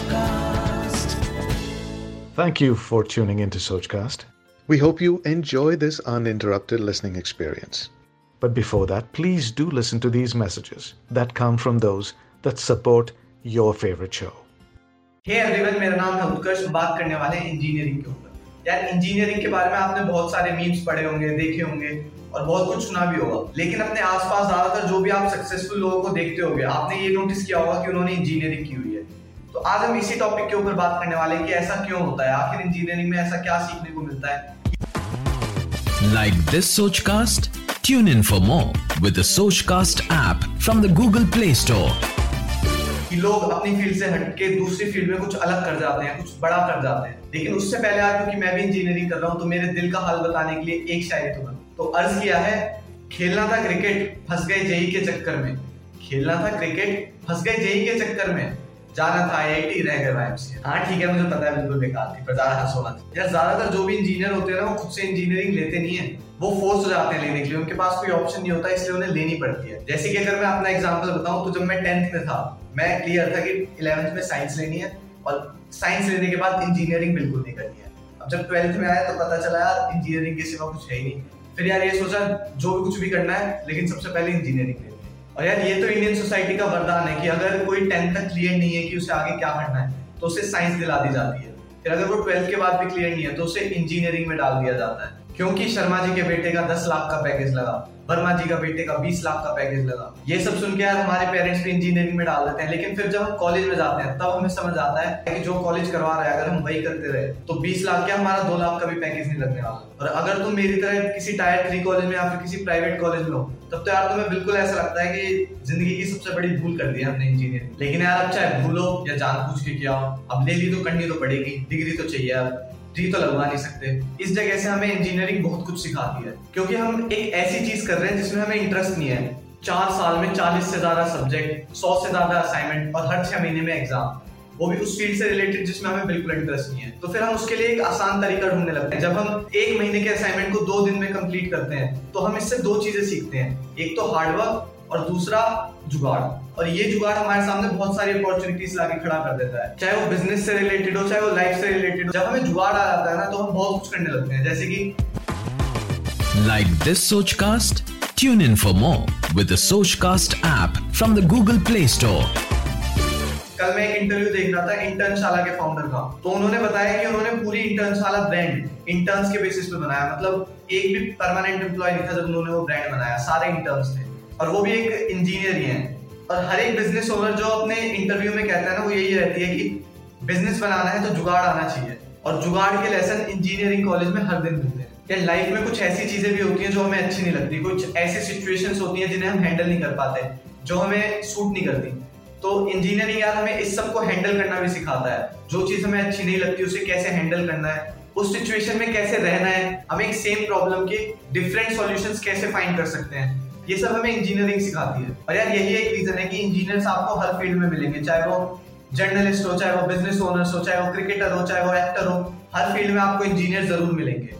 Sochcast. Thank you for tuning into Sochcast. We hope you enjoy this uninterrupted listening experience. But before that, please do listen to these messages that come from those that support your favorite show. Hey everyone मेरा नाम है उत्कर्ष बात करने वाले हैं engineering के ऊपर यार इंजीनियरिंग के बारे में आपने बहुत सारे मीम्स पढ़े होंगे देखे होंगे और बहुत कुछ सुना भी होगा लेकिन अपने आसपास ज़्यादातर जो भी आप सक्सेसफुल लोगों को देखते होंगे आपने ये नोटिस किया होगा कि उन्होंने इंजीनियरिंग की हुई है तो आज हम इसी टॉपिक के ऊपर बात करने वाले हैं कि ऐसा क्यों होता है? आखिर इंजीनियरिंग में ऐसा क्या सीखने को मिलता है? Like this Sochcast? Tune in for more with the Sochcast app from the Google Play Store. कि लोग अपनी फ़ील्ड से हटके दूसरी फ़ील्ड में कुछ अलग कर जाते हैं कुछ बड़ा कर जाते हैं। लेकिन उससे पहले आज क्योंकि मैं भी इंजीनियरिंग कर रहा हूँ तो मेरे दिल का हाल बताने के लिए एक शायरी तो तो अर्ज़ किया है खेलना था क्रिकेट फंस गए जेई के चक्कर में। खेलना था क्रिकेट फंस गए जेई के चक्कर में। जाना था आईआईटी रह गए हाँ ठीक है, मुझे पता है, बिल्कुल बेकार थी, पर ज़्यादा हंस होना यार, ज़्यादातर जो भी इंजीनियर होते हैं ना, वो खुद से इंजीनियरिंग लेते नहीं है। वो फोर्स हो जाते हैं लेने के लिए। उनके पास कोई ऑप्शन नहीं होता, इसलिए उन्हें लेनी पड़ती है। जैसे कि अगर मैं अपना एग्ज़ाम्पल बताऊँ तो जब मैं टेंथ में था, मैं क्लियर था कि इलेवेंथ में साइंस लेनी है, और साइंस लेने के बाद इंजीनियरिंग बिल्कुल नहीं करनी है। अब जब ट्वेल्थ में आया तो पता चला, यार इंजीनियरिंग के सिवा कुछ है ही नहीं। फिर यार, ये सोचा, जो भी कुछ भी करना है, लेकिन सबसे पहले इंजीनियरिंग लेनी और यार, ये तो इंडियन सोसाइटी का वरदान है कि अगर कोई टेंथ तक क्लियर नहीं है कि उसे आगे क्या करना है तो उसे साइंस दिला दी जाती है। फिर अगर वो ट्वेल्थ के बाद भी क्लियर नहीं है तो उसे इंजीनियरिंग में डाल दिया जाता है। क्योंकि शर्मा जी के बेटे का दस लाख का पैकेज लगा, वर्मा जी का बेटे का बीस लाख का पैकेज लगा। ये सब सुन के यार हमारे पेरेंट्स भी इंजीनियरिंग में डाल देते हैं, लेकिन फिर जब हम कॉलेज में जाते हैं, तब हमें समझ आता है कि जो कॉलेज करवा रहा है, अगर हम वही करते रहे तो बीस लाख क्या हमारा दो लाख का भी पैकेज नहीं लगने वाला। और अगर तुम मेरी तरह किसी टायर थ्री कॉलेज में या फिर किसी प्राइवेट कॉलेज में हो, तब तो यार तुम्हें बिल्कुल ऐसा लगता है कि ज़िंदगी की सबसे बड़ी भूल कर दी हमने इंजीनियरिंग लेकिन यार अब चाहे भूलो या जान पूछ के किया हो, अब ले ली तो करनी तो पड़ेगी, डिग्री तो चाहिए अब डिग्री तो लगवा नहीं सकते। इस जगह से हमें इंजीनियरिंग बहुत कुछ सिखाती है, क्योंकि हम एक ऐसी चीज़ कर रहे हैं जिसमें हमें इंटरेस्ट नहीं है। चार साल में चालीस से ज़्यादा सब्जेक्ट सौ से ज़्यादा असाइनमेंट और हर छह महीने में एग्ज़ाम वो भी उस फ़ील्ड से रिलेटेड जिसमें हमें बिल्कुल इंटरेस्ट नहीं है। तो फिर हम उसके लिए एक आसान तरीका ढूँढने लगते हैं। जब हम एक महीने के असाइनमेंट को दो दिन में कंप्लीट करते हैं तो हम इससे दो चीज़ें सीखते हैं। एक तो हार्डवर्क और दूसरा जुगाड़। और ये जुगाड़ हमारे सामने बहुत सारी अपॉर्चुनिटीज़ लाके खड़ा कर देता है। चाहे वो बिज़नेस से रिलेटेड हो चाहे वो लाइफ से रिलेटेड हो जब हमें जुगाड़ आ जाता है ना तो हम बहुत कुछ करने लगते हैं। जैसे कि Like this Sochcast? Tune in for more with the Sochcast app from the Google Play Store. कल मैं एक इंटरव्यू देख रहा था इंटर्नशाला के फाउंडर का। तो उन्होंने बताया कि उन्होंने पूरी इंटर्नशाला ब्रांड इंटर्न्स के बेसिस पे बनाया। मतलब एक भी परमानेंट एम्प्लॉय नहीं था जब उन्होंने वो ब्रांड बनाया। सारे इंटर्न्स थे। और वो भी एक इंजीनियर ही है। और हर एक बिज़नेस ओनर जो अपने इंटरव्यू में कहता है ना, वो यही रहती है कि बिज़नेस बनाना है तो जुगाड़ आना चाहिए। और जुगाड़ के लेसन इंजीनियरिंग कॉलेज में हर दिन मिलते हैं। या लाइफ में कुछ ऐसी चीज़ें भी होती हैं जो हमें अच्छी नहीं लगती? कुछ ऐसी सिचुएशंस होती हैं जिन्हें हम हैंडल नहीं कर पाते, जो हमें सूट नहीं करती। तो इंजीनियरिंग यार हमें इस सबको हैंडल करना भी सिखाता है। जो चीज़ हमें अच्छी नहीं लगती, उसे कैसे हैंडल करना है? उस सिचुएशन में कैसे रहना है? हम एक सेम प्रॉब्लम के डिफरेंट सॉल्यूशंस कैसे फाइंड कर सकते हैं? ये सब हमें इंजीनियरिंग सिखाती है। और यार, यही एक रीजन है कि इंजीनियर्स आपको हर फ़ील्ड में मिलेंगे, चाहे वो जर्नलिस्ट हो, चाहे वो बिज़नेस ओनर्स हो, चाहे वो क्रिकेटर हो, चाहे वो एक्टर हो, हर फ़ील्ड में आपको इंजीनियर ज़रूर मिलेंगे।